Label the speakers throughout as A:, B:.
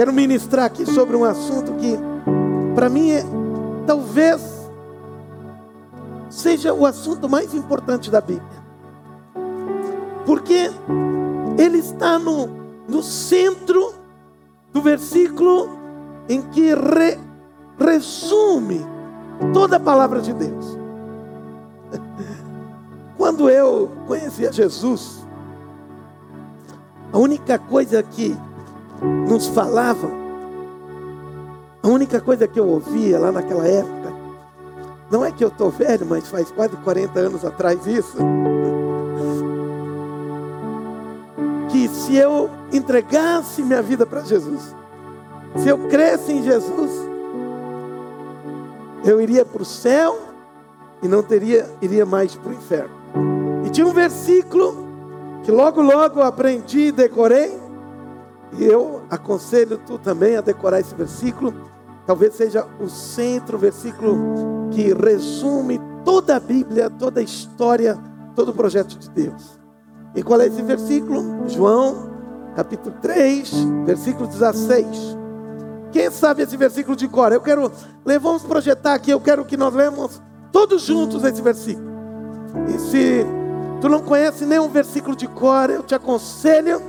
A: Quero ministrar aqui sobre um assunto que, para mim, é, talvez seja o assunto mais importante da Bíblia. Porque ele está no, no centro do versículo em que re, resume toda a palavra de Deus. Quando eu conhecia Jesus, a única coisa que nos falava, a única coisa que eu ouvia lá naquela época, não é que eu estou velho, mas faz quase 40 anos atrás isso, que se eu entregasse minha vida para Jesus, se eu cresce em Jesus, eu iria para o céu e não teria, iria mais para o inferno. E tinha um versículo que logo, logo eu aprendi e decorei. E eu aconselho tu também a decorar esse versículo. Talvez seja o centro, o versículo que resume toda a Bíblia, toda a história, todo o projeto de Deus. E qual é esse versículo? João, capítulo 3, versículo 16. Quem sabe esse versículo de cor? Eu quero, vamos projetar aqui, eu quero que nós lemos todos juntos esse versículo. E se tu não conhece nenhum versículo de cor, eu te aconselho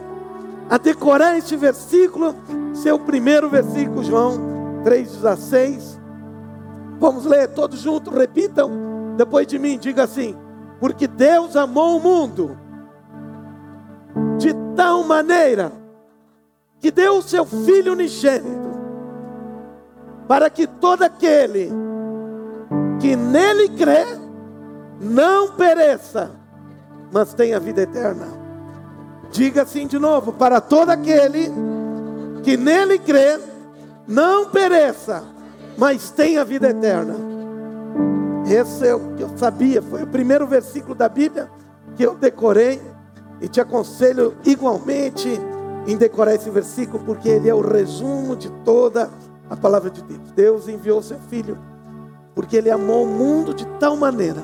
A: a decorar este versículo, seu primeiro versículo, João 3,16. Vamos ler todos juntos, repitam depois de mim, diga assim: porque Deus amou o mundo de tal maneira que deu o seu Filho unigênito, para que todo aquele que nele crê não pereça, mas tenha vida eterna. Diga assim de novo: para todo aquele que nele crê, não pereça, mas tenha vida eterna. Esse é o que eu sabia, foi o primeiro versículo da Bíblia que eu decorei e te aconselho igualmente em decorar esse versículo, porque ele é o resumo de toda a palavra de Deus. Deus enviou seu filho porque ele amou o mundo de tal maneira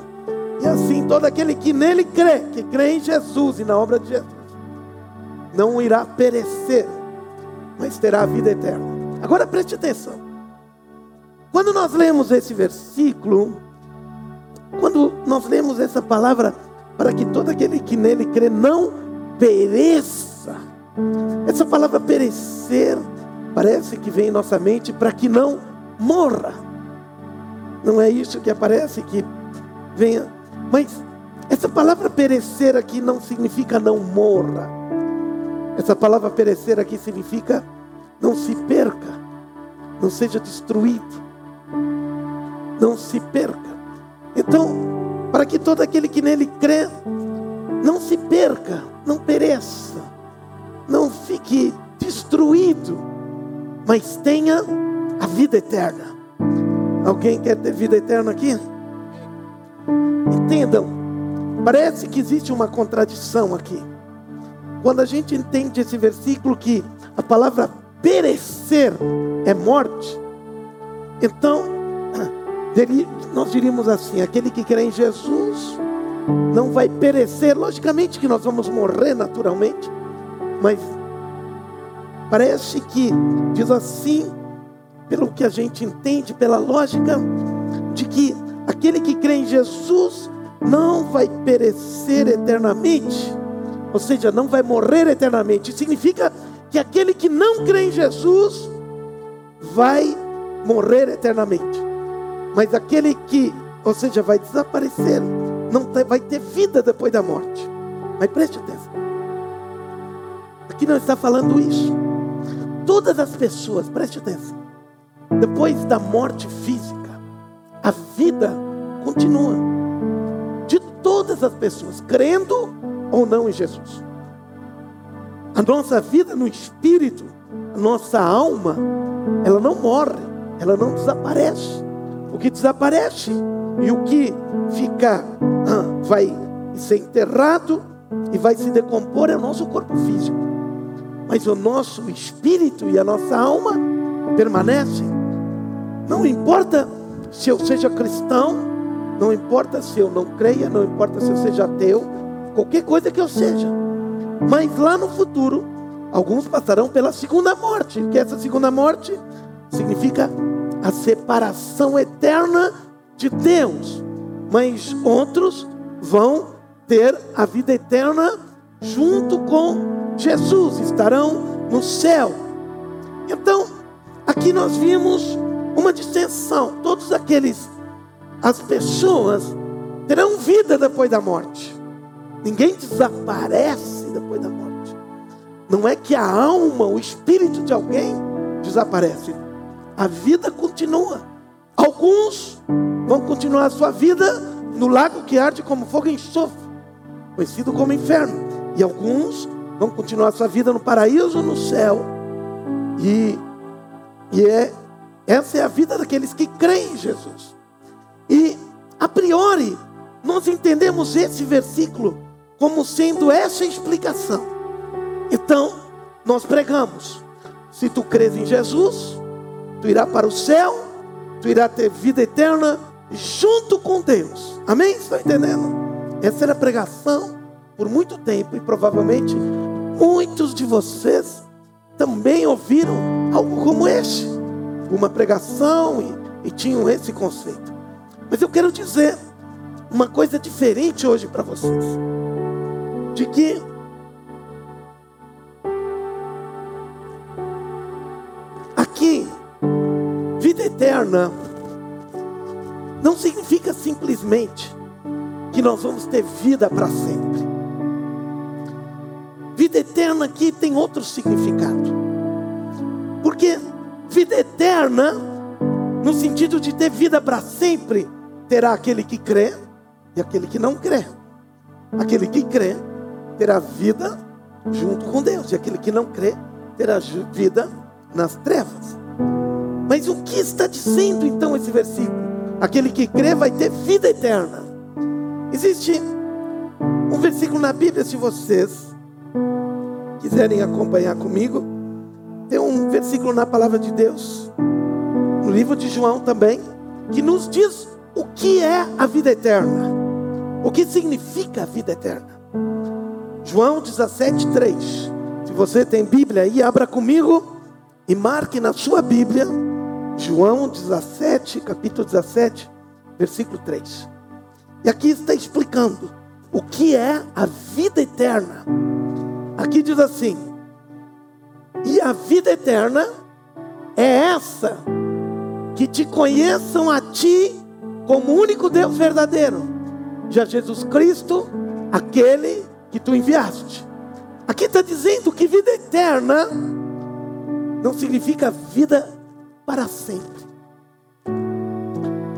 A: e assim todo aquele que nele crê, que crê em Jesus e na obra de Jesus, não irá perecer, mas terá a vida eterna. Agora preste atenção. Quando nós lemos esse versículo, quando nós lemos essa palavra, para que todo aquele que nele crê não pereça, essa palavra perecer parece que vem em nossa mente para que não morra. Não é isso que aparece que venha mas essa palavra perecer aqui não significa não morra. Essa palavra perecer aqui significa não se perca, não seja destruído, não se perca. Então, para que todo aquele que nele crê não se perca, não pereça, não fique destruído, mas tenha a vida eterna. Alguém quer ter vida eterna aqui? Entendam, parece que existe uma contradição aqui. Quando a gente entende esse versículo que a palavra perecer é morte, então nós diríamos assim: aquele que crê em Jesus não vai perecer. Logicamente que nós vamos morrer naturalmente, mas parece que diz assim, pelo que a gente entende, pela lógica, de que Aquele que crê em Jesus não vai perecer eternamente, ou seja, não vai morrer eternamente. Significa que aquele que não crê em Jesus vai morrer eternamente. Mas aquele que, ou seja, vai desaparecer, não vai ter vida depois da morte. Mas preste atenção. Aqui não está falando isso. Todas as pessoas, preste atenção. Depois da morte física, a vida continua. De todas as pessoas, crendo ou não em Jesus. A nossa vida no espírito, a nossa alma, ela não morre, ela não desaparece. O que desaparece e o que fica ah, vai ser enterrado e vai se decompor é o nosso corpo físico. Mas o nosso espírito e a nossa alma permanecem. Não importa se eu seja cristão, não importa se eu não creia, não importa se eu seja ateu, qualquer coisa que eu seja. Mas lá no futuro, alguns passarão pela segunda morte, que essa segunda morte significa a separação eterna de Deus, mas outros vão ter a vida eterna junto com Jesus, estarão no céu. Então, aqui nós vimos uma distensão. Todos aqueles, as pessoas terão vida depois da morte. Ninguém desaparece depois da morte. Não é que a alma, o espírito de alguém desaparece. A vida continua. Alguns vão continuar a sua vida no lago que arde como fogo e enxofre, conhecido como inferno. E alguns vão continuar a sua vida no paraíso, no céu. E, e é, essa é a vida daqueles que creem em Jesus. E, a priori, nós entendemos esse versículo como sendo essa explicação. Então, nós pregamos: se tu crês em Jesus, tu irá para o céu, tu irá ter vida eterna junto com Deus. Amém? Estão entendendo? Essa era a pregação por muito tempo e provavelmente muitos de vocês também ouviram algo como este, uma pregação e, e tinham esse conceito. Mas eu quero dizer uma coisa diferente hoje para vocês, de que aqui vida eterna não significa simplesmente que nós vamos ter vida para sempre. Vida eterna aqui tem outro significado. Porque vida eterna, no sentido de ter vida para sempre, terá aquele que crê e aquele que não crê. Aquele que crê terá vida junto com Deus, e aquele que não crê terá vida nas trevas. Mas o que está dizendo então esse versículo? Aquele que crê vai ter vida eterna. Existe um versículo na Bíblia, se vocês quiserem acompanhar comigo, tem um versículo na palavra de Deus, no livro de João também, que nos diz o que é a vida eterna, o que significa a vida eterna. João 17,3. Se você tem Bíblia aí, abra comigo e marque na sua Bíblia João 17, capítulo 17, versículo 3. E aqui está explicando o que é a vida eterna. Aqui diz assim: E a vida eterna é essa, que te conheçam a ti como único Deus verdadeiro, já Jesus Cristo, aquele que tu enviaste. Aqui está dizendo que vida eterna não significa vida para sempre.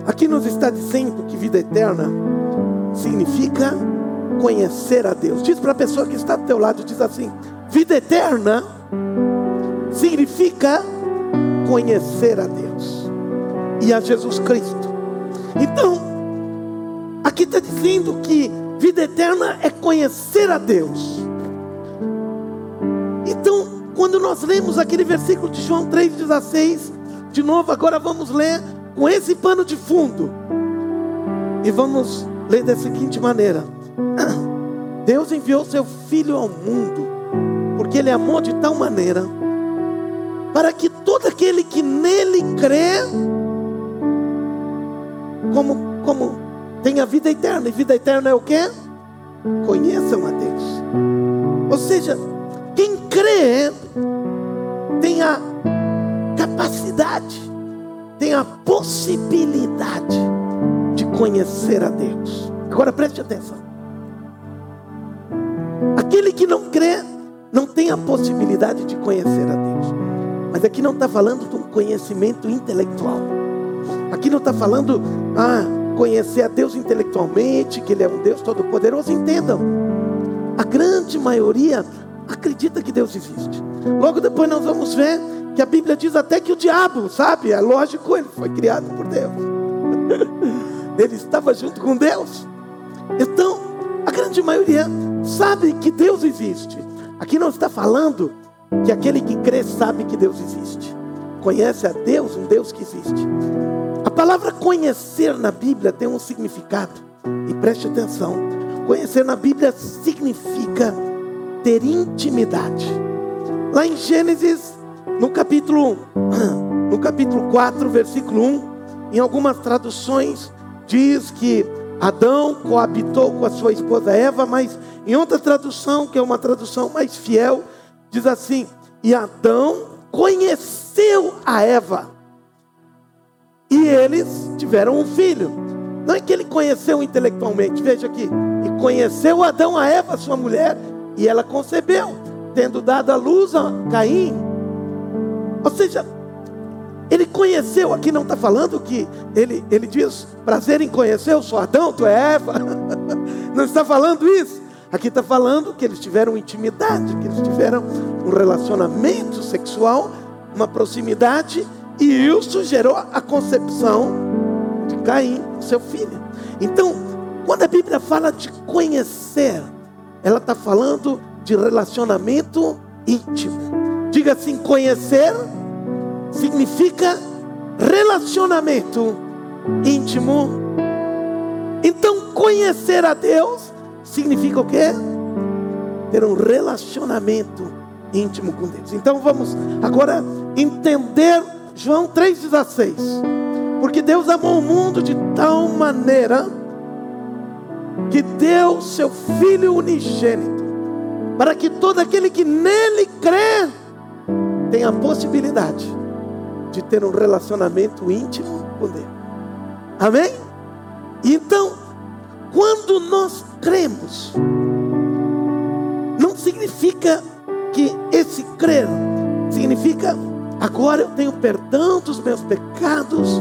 A: Aqui nos está dizendo que vida eterna significa conhecer a Deus. Diz para a pessoa que está do teu lado, diz assim: vida eterna significa conhecer a Deus e a Jesus Cristo. Então, aqui está dizendo que vida eterna é conhecer a Deus. Então, quando nós lemos aquele versículo de João 3,16, de novo, agora vamos ler com esse pano de fundo. E vamos ler da seguinte maneira: Deus enviou seu Filho ao mundo, porque Ele amou de tal maneira, para que todo aquele que nele crê, como, como tenha vida eterna, e vida eterna é o que? Conheçam a Deus. Ou seja, quem crê tem a capacidade, tem a possibilidade de conhecer a Deus. Agora preste atenção. Aquele que não crê não tem a possibilidade de conhecer a Deus. Mas aqui não está falando de um conhecimento intelectual. Aqui não está falando, ah, conhecer a Deus intelectualmente, que Ele é um Deus todo-poderoso. Entendam, a grande maioria acredita que Deus existe. Logo depois nós vamos ver que a Bíblia diz até que o diabo, sabe? É lógico, ele foi criado por Deus. ele estava junto com Deus. Então, a grande maioria sabe que Deus existe. Aqui não está falando que aquele que crê sabe que Deus existe. Conhece a Deus, um Deus que existe. A palavra conhecer na Bíblia tem um significado. E preste atenção. Conhecer na Bíblia significa ter intimidade Lá em Gênesis, no capítulo, no capítulo 4, versículo 1, em algumas traduções diz que Adão coabitou com a sua esposa Eva, mas em outra tradução, que é uma tradução mais fiel, diz assim: E Adão conheceu a Eva. E eles tiveram um filho. Não é que ele conheceu intelectualmente, veja aqui. E conheceu Adão a Eva, sua mulher, e ela concebeu, tendo dado a luz a Caim. Ou seja, ele conheceu, aqui não está falando que ele, ele diz prazer em conhecer, eu sou Adão, tu é Eva. Não está falando isso. Aqui está falando que eles tiveram intimidade, que eles tiveram um relacionamento sexual, uma proximidade, e isso gerou a concepção de Caim, seu filho. Então, quando a Bíblia fala de conhecer, ela está falando de relacionamento íntimo. Diga assim: conhecer significa relacionamento íntimo. Então, conhecer a Deus significa o quê? Ter um relacionamento íntimo com Deus. Então, vamos agora entender João 3,16. Porque Deus amou o mundo de tal maneira que deu seu Filho unigênito, para que todo aquele que nele crê tenha a possibilidade de ter um relacionamento íntimo com Deus. Amém? Então, quando nós cremos, não significa que esse crer significa agora eu tenho perdão dos meus pecados,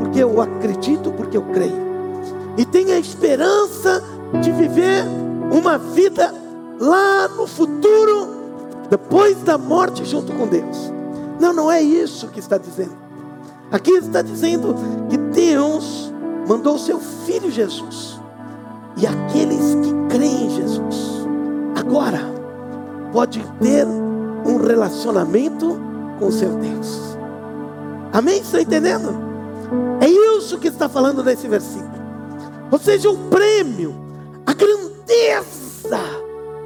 A: porque eu acredito, porque eu creio. E tenho a esperança de viver uma vida lá no futuro, depois da morte, junto com Deus. Não, não é isso que está dizendo. Aqui está dizendo que Deus mandou seu filho Jesus. E aqueles que creem em Jesus, agora, pode ter um relacionamento com seu Deus. Amém? Está entendendo? É isso que está falando nesse versículo. Ou seja, o prêmio, a grandeza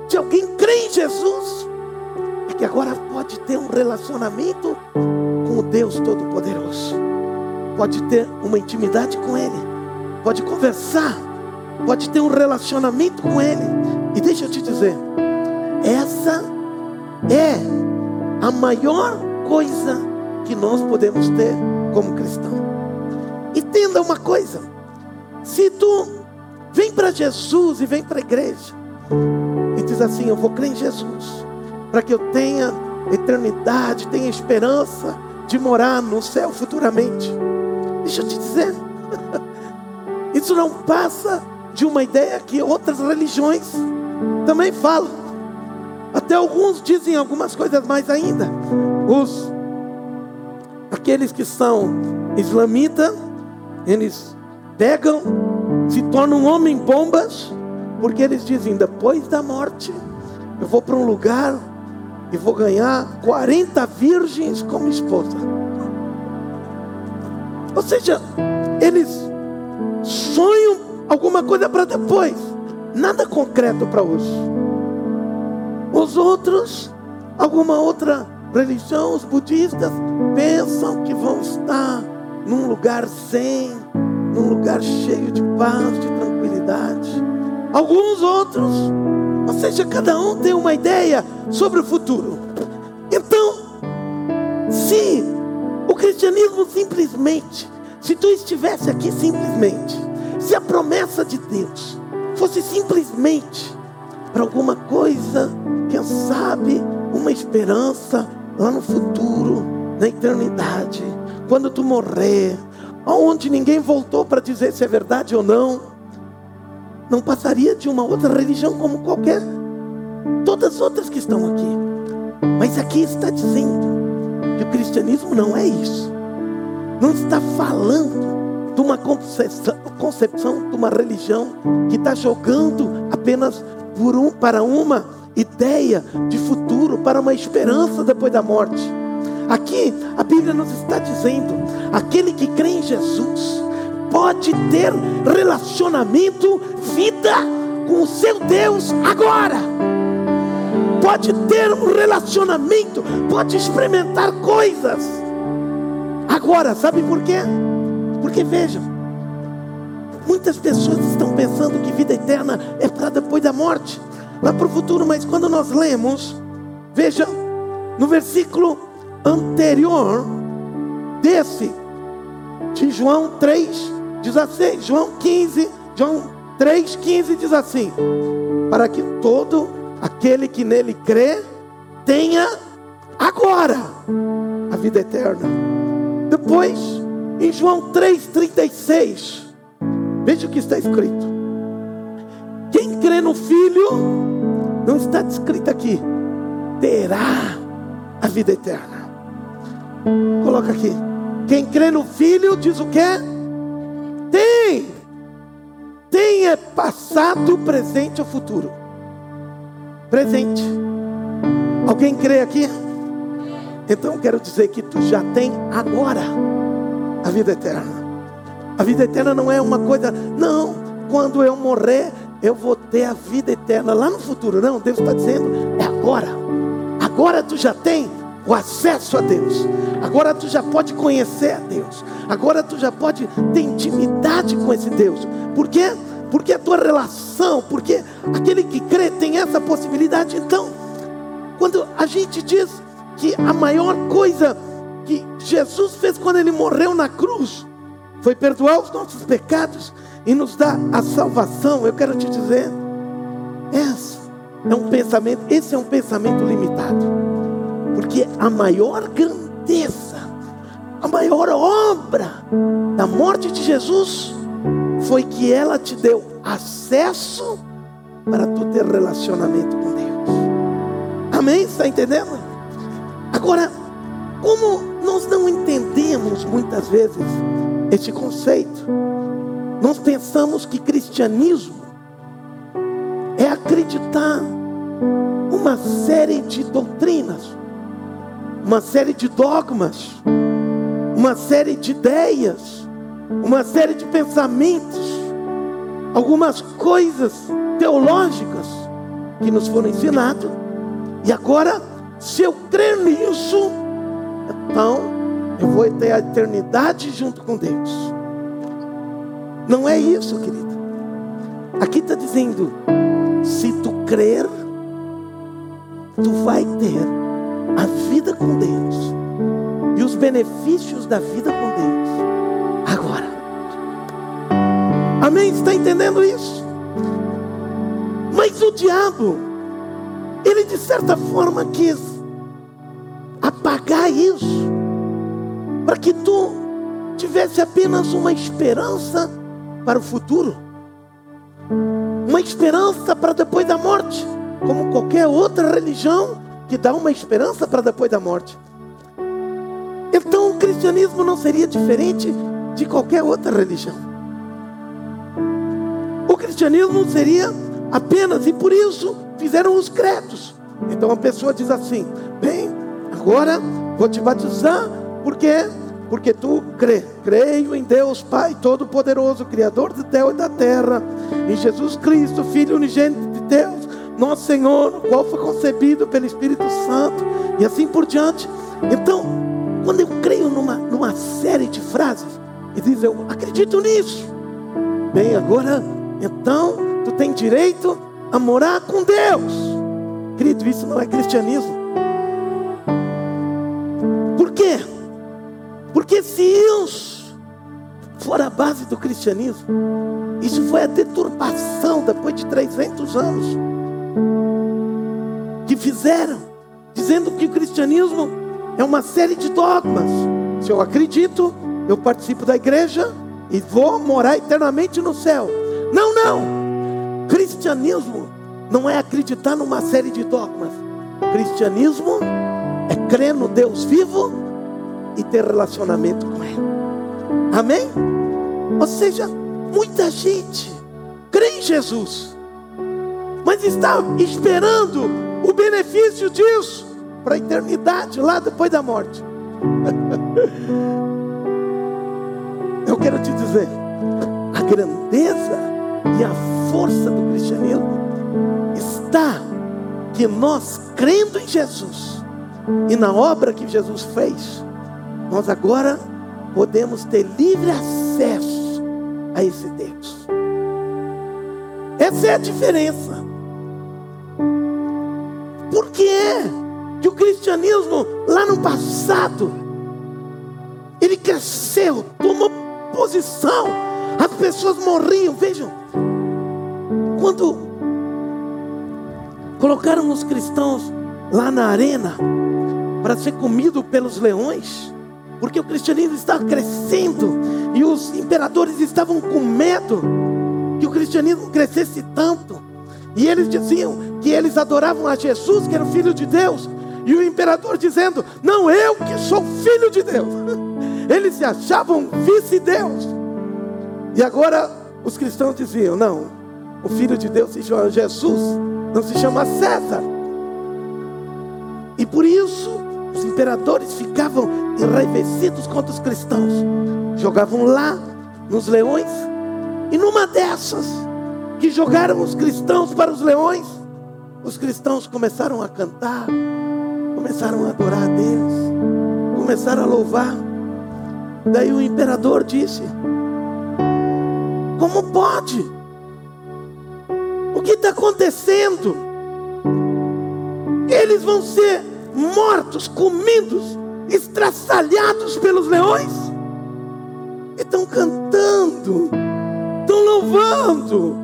A: de alguém crer em Jesus que agora pode ter um relacionamento com o Deus Todo-Poderoso, pode ter uma intimidade com Ele, pode conversar, pode ter um relacionamento com Ele. E deixa eu te dizer, essa é a maior coisa que nós podemos ter como cristão. Entenda uma coisa: se tu vem para Jesus e vem para a igreja e diz assim, eu vou crer em Jesus para que eu tenha eternidade, tenha esperança de morar no céu futuramente. Deixa eu te dizer, isso não passa de uma ideia que outras religiões também falam. Até alguns dizem algumas coisas mais ainda. Os aqueles que são islamitas, eles pegam, se tornam homem bombas, porque eles dizem depois da morte eu vou para um lugar e vou ganhar 40 virgens como esposa. Ou seja, eles sonham alguma coisa para depois, nada concreto para hoje. Os outros, alguma outra religião, os budistas, pensam que vão estar num lugar zen, num lugar cheio de paz, de tranquilidade. Alguns outros ou seja, cada um tem uma ideia sobre o futuro. Então, se o cristianismo simplesmente, se tu estivesse aqui simplesmente, se a promessa de Deus fosse simplesmente para alguma coisa, quem sabe, uma esperança lá no futuro, na eternidade, quando tu morrer, onde ninguém voltou para dizer se é verdade ou não não passaria de uma outra religião como qualquer todas as outras que estão aqui. Mas aqui está dizendo que o cristianismo não é isso. Não está falando de uma concepção, concepção de uma religião que está jogando apenas um, para uma ideia de futuro, para uma esperança depois da morte. Aqui a Bíblia nos está dizendo: aquele que crê em Jesus, pode ter relacionamento, vida com o seu Deus agora. pode ter um relacionamento, pode experimentar coisas. Agora, sabe por quê? Porque vejam, muitas pessoas estão pensando que vida eterna é para depois da morte, lá para o futuro, mas quando nós lemos, veja, no versículo anterior desse, de João 3, 16, João 15, João 3, 15 diz assim: Para que todo aquele que nele crê tenha agora a vida eterna. Depois, em João 3,36, veja o que está escrito. Crê no Filho, não está descrito aqui, terá a vida eterna. Coloca aqui. Quem crê no Filho, diz o que? Tem. Tem é passado, presente ou futuro. Presente. Alguém crê aqui? Então quero dizer que tu já tem agora a vida eterna. A vida eterna não é uma coisa, não, quando eu morrer, eu vou ter a vida eterna lá no futuro. Não, Deus está dizendo, é agora. Agora tu já tem o acesso a Deus. Agora tu já pode conhecer a Deus. Agora tu já pode ter intimidade com esse Deus. Por quê? Porque a tua relação, porque aquele que crê tem essa possibilidade. Então, quando a gente diz que a maior coisa que Jesus fez quando ele morreu na cruz foi perdoar os nossos pecados e nos dar a salvação, eu quero te dizer, esse é um pensamento, esse é um pensamento limitado. Porque a maior grandeza, a maior obra da morte de Jesus foi que ela te deu acesso para tu ter relacionamento com Deus. Amém? Está entendendo? Agora, como nós não entendemos muitas vezes este conceito, nós pensamos que cristianismo é acreditar uma série de doutrinas, uma série de dogmas, uma série de ideias, uma série de pensamentos, algumas coisas teológicas que nos foram ensinados, e agora, se eu crer nisso, então eu vou ter a eternidade junto com Deus. Não é isso, querido. Aqui está dizendo: se tu crer, tu vai ter a vida com Deus e os benefícios da vida com Deus. Agora, amém? Está entendendo isso? Mas o diabo, ele de certa forma quis apagar isso, para que tu tivesse apenas uma esperança para o futuro, uma esperança para depois da morte, como qualquer outra religião que dá uma esperança para depois da morte. Então o cristianismo não seria diferente de qualquer outra religião. O cristianismo seria apenas, e por isso fizeram os credos. Então a pessoa diz assim: bem, agora vou te batizar, porque porque tu crê. Creio em Deus Pai Todo-Poderoso, Criador do céu e da terra, em Jesus Cristo, Filho unigênito de Deus, nosso Senhor, qual foi concebido pelo Espírito Santo, e assim por diante. Então, quando eu creio numa, numa série de frases, e diz eu acredito nisso, bem, agora, então, tu tem direito a morar com Deus. Querido, isso não é cristianismo. For a base do cristianismo, isso foi a deturpação depois de 300 anos que fizeram, dizendo que o cristianismo é uma série de dogmas. Se eu acredito, eu participo da igreja e vou morar eternamente no céu. Não, não. Cristianismo não é acreditar numa série de dogmas. Cristianismo é crer no Deus vivo e ter relacionamento com Ele. Amém? Ou seja, muita gente crê em Jesus, mas está esperando o benefício disso para a eternidade, lá depois da morte. Eu quero te dizer, a grandeza e a força do cristianismo está que nós, crendo em Jesus e na obra que Jesus fez, nós agora podemos ter livre acesso a esse Deus. Essa é a diferença. Por que é que o cristianismo, lá no passado, ele cresceu, tomou posição, as pessoas morriam. Vejam, quando colocaram os cristãos lá na arena para ser comido pelos leões, porque o cristianismo estava crescendo e os imperadores estavam com medo que o cristianismo crescesse tanto. E eles diziam que eles adoravam a Jesus, que era o filho de Deus, e o imperador dizendo: Não, eu que sou filho de Deus. Eles se achavam vice-deus. E agora os cristãos diziam: Não, o filho de Deus se chama Jesus, não se chama César. E por isso os imperadores ficavam enraivecidos contra os cristãos, jogavam lá nos leões, e numa dessas que jogaram os cristãos para os leões, os cristãos começaram a cantar, começaram a adorar a Deus, começaram a louvar. Daí o imperador disse: Como pode? O que está acontecendo? Eles vão ser mortos, comidos, estraçalhados pelos leões. E estão cantando, estão louvando.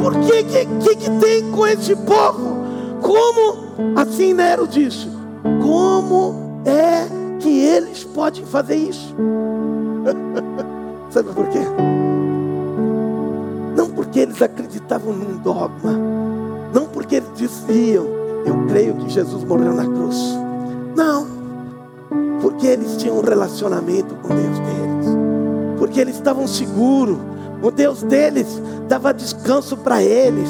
A: Por que que, que tem com este povo? Como, assim Nero disse, como é que eles podem fazer isso? Sabe por quê? porque eles acreditavam num dogma, não porque eles diziam, eu creio que Jesus morreu na cruz. Não, porque eles tinham um relacionamento com Deus deles, porque eles estavam seguros, o Deus deles dava descanso para eles.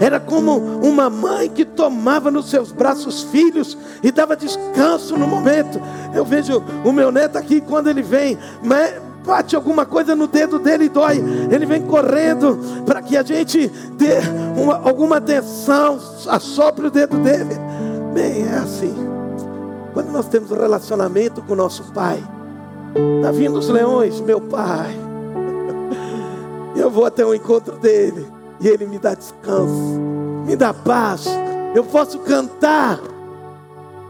A: Era como uma mãe que tomava nos seus braços filhos e dava descanso no momento. Eu vejo o meu neto aqui quando ele vem, bate alguma coisa no dedo dele e dói, ele vem correndo para que a gente dê uma, alguma atenção, assopre o dedo dele. Bem, é assim. Quando nós temos um relacionamento com o nosso pai, está vindo os leões, meu pai. Eu vou até o encontro dele e ele me dá descanso, me dá paz. Eu posso cantar.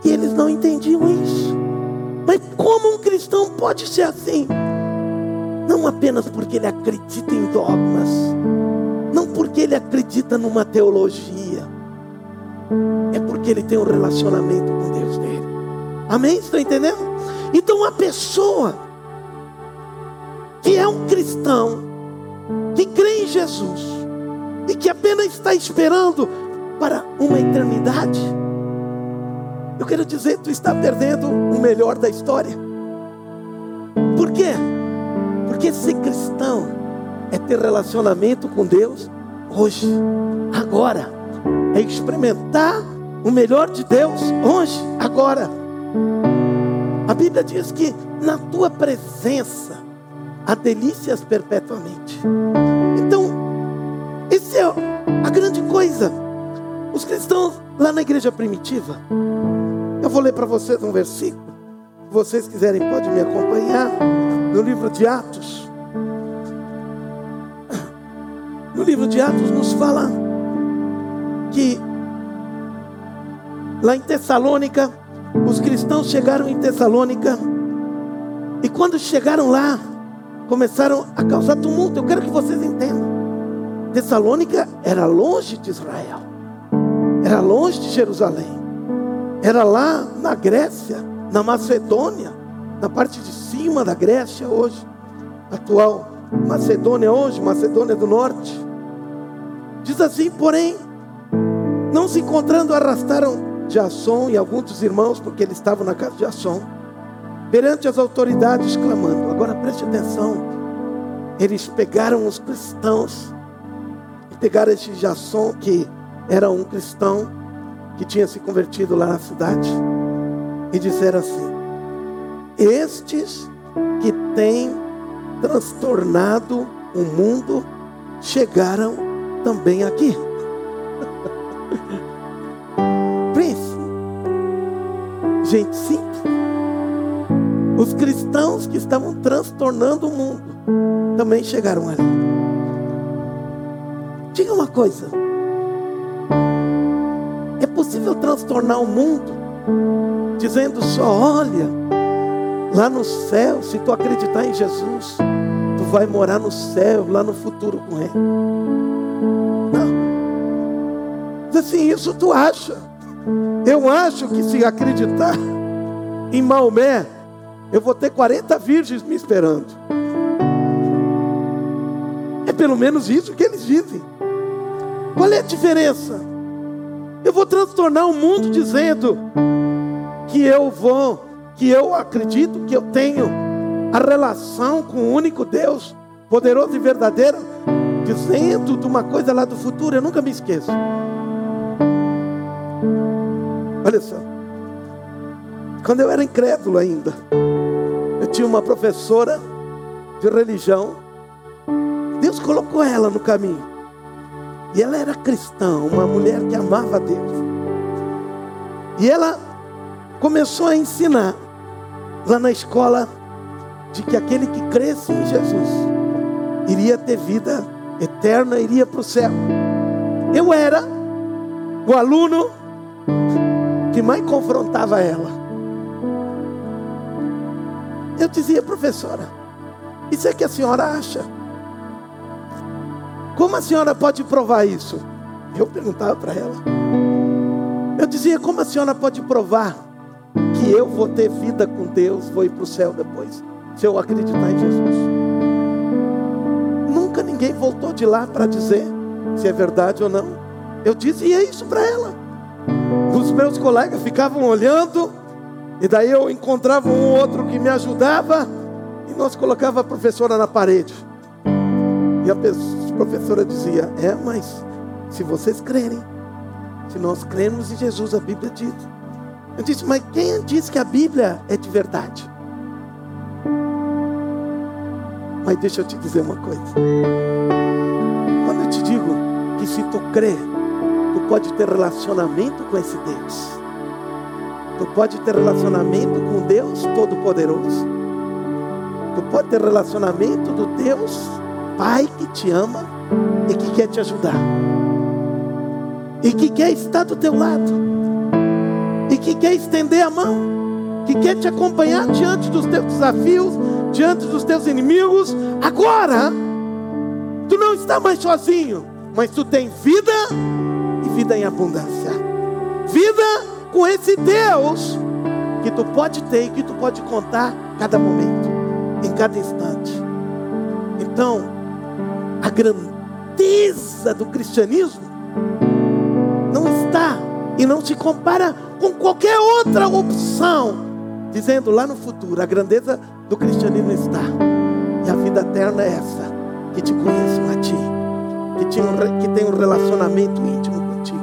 A: E eles não entendiam isso. Mas como um cristão pode ser assim? Não apenas porque ele acredita em dogmas, não porque ele acredita numa teologia, é porque ele tem um relacionamento com Deus dele. Amém? Estão entendendo? Então, uma pessoa que é um cristão, que crê em Jesus e que apenas está esperando para uma eternidade, eu quero dizer, tu está perdendo o melhor da história. Por quê? Porque ser cristão é ter relacionamento com Deus hoje, agora. É experimentar o melhor de Deus hoje, agora. A Bíblia diz que na tua presença há delícias perpetuamente. Então, essa é a grande coisa. Os cristãos lá na igreja primitiva, eu vou ler para vocês um versículo. Vocês quiserem, pode me acompanhar no livro de Atos. No livro de Atos nos fala que lá em Tessalônica, os cristãos chegaram em Tessalônica e quando chegaram lá, começaram a causar tumulto. Eu quero que vocês entendam. Tessalônica era longe de Israel, era longe de Jerusalém, era lá na Grécia, na Macedônia na parte de cima da Grécia hoje, atual Macedônia hoje, Macedônia do Norte. Diz assim, porém, não se encontrando, arrastaram Jasson e alguns dos irmãos, porque eles estavam na casa de Jasson, perante as autoridades, clamando. Agora preste atenção, eles pegaram os cristãos, e pegaram este Jasson, que era um cristão, que tinha se convertido lá na cidade, e disseram assim: estes que têm transtornado o mundo chegaram também aqui. Gente simples. Os cristãos que estavam transtornando o mundo também chegaram ali. Diga uma coisa: é possível transtornar o mundo dizendo só, olha, lá no céu, se tu acreditar em Jesus, tu vai morar no céu, lá no futuro com Ele. Não. Diz assim, isso tu acha. Eu acho que se acreditar em Maomé, eu vou ter 40 virgens me esperando. É pelo menos isso que eles dizem. Qual é a diferença? Eu vou transtornar o mundo dizendo que eu vou, que eu acredito que eu tenho a relação com o único Deus, poderoso e verdadeiro, dizendo de uma coisa lá do futuro, eu nunca me esqueço. Olha só. Quando eu era incrédulo ainda, eu tinha uma professora de religião. Deus colocou ela no caminho. E ela era cristã, uma mulher que amava Deus. E ela começou a ensinar lá na escola de que aquele que cresce em Jesus iria ter vida eterna, iria para o céu. Eu era o aluno que mais confrontava ela. Eu dizia, professora, isso é que a senhora acha? Como a senhora pode provar isso? Eu perguntava para ela. Eu dizia, como a senhora pode provar que eu vou ter vida com Deus, vou ir para o céu depois, se eu acreditar em Jesus? Nunca ninguém voltou de lá para dizer se é verdade ou não. Eu dizia isso para ela. Os meus colegas ficavam olhando, e daí eu encontrava um outro que me ajudava, e nós colocava a professora na parede. E a professora dizia: É, mas se vocês crerem, se nós cremos em Jesus, a Bíblia diz. Eu disse: Mas quem diz que a Bíblia é de verdade? Mas deixa eu te dizer uma coisa. Quando eu te digo que se tu crer, tu pode ter relacionamento com esse Deus. Tu pode ter relacionamento com Deus Todo-Poderoso. Tu pode ter relacionamento do Deus Pai que te ama e que quer te ajudar. E que quer estar do teu lado. Que quer estender a mão. Que quer te acompanhar diante dos teus desafios, diante dos teus inimigos. Agora, tu não está mais sozinho, mas tu tem vida e vida em abundância. Vida com esse Deus que tu pode ter e que tu pode contar cada momento, em cada instante. Então, a grandeza do cristianismo e não se compara com qualquer outra opção, dizendo lá no futuro, a grandeza do cristianismo está. E a vida eterna é essa, que te conheçam a ti, que, te, que tem um relacionamento íntimo contigo.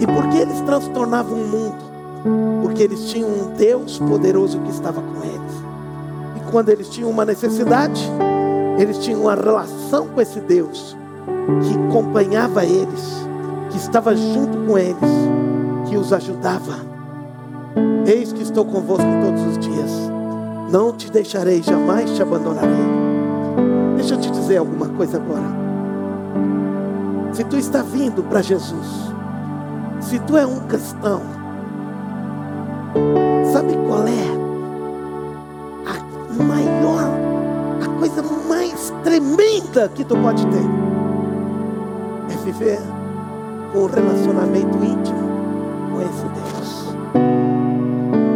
A: E por que eles transtornavam o mundo? Porque eles tinham um Deus poderoso que estava com eles. E quando eles tinham uma necessidade, eles tinham uma relação com esse Deus que acompanhava eles, que estava junto com eles, que os ajudava. Eis que estou convosco todos os dias. Não te deixarei, jamais te abandonarei. Deixa eu te dizer alguma coisa agora. Se tu está vindo para Jesus, se tu é um cristão, sabe qual é a maior, a coisa mais tremenda que tu pode ter? É viver um relacionamento íntimo com esse Deus.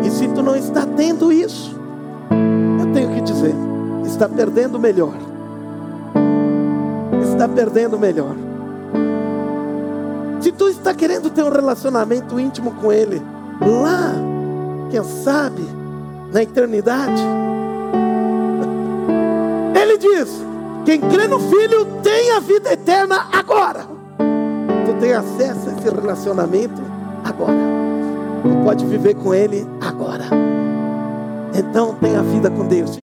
A: E se tu não está tendo isso, eu tenho que dizer, está perdendo o melhor. Está perdendo o melhor. Se tu está querendo ter um relacionamento íntimo com Ele, lá, quem sabe, na eternidade, Ele diz: quem crê no Filho tem a vida eterna agora. Tem acesso a esse relacionamento agora. Tu pode viver com Ele agora. Então tenha vida com Deus.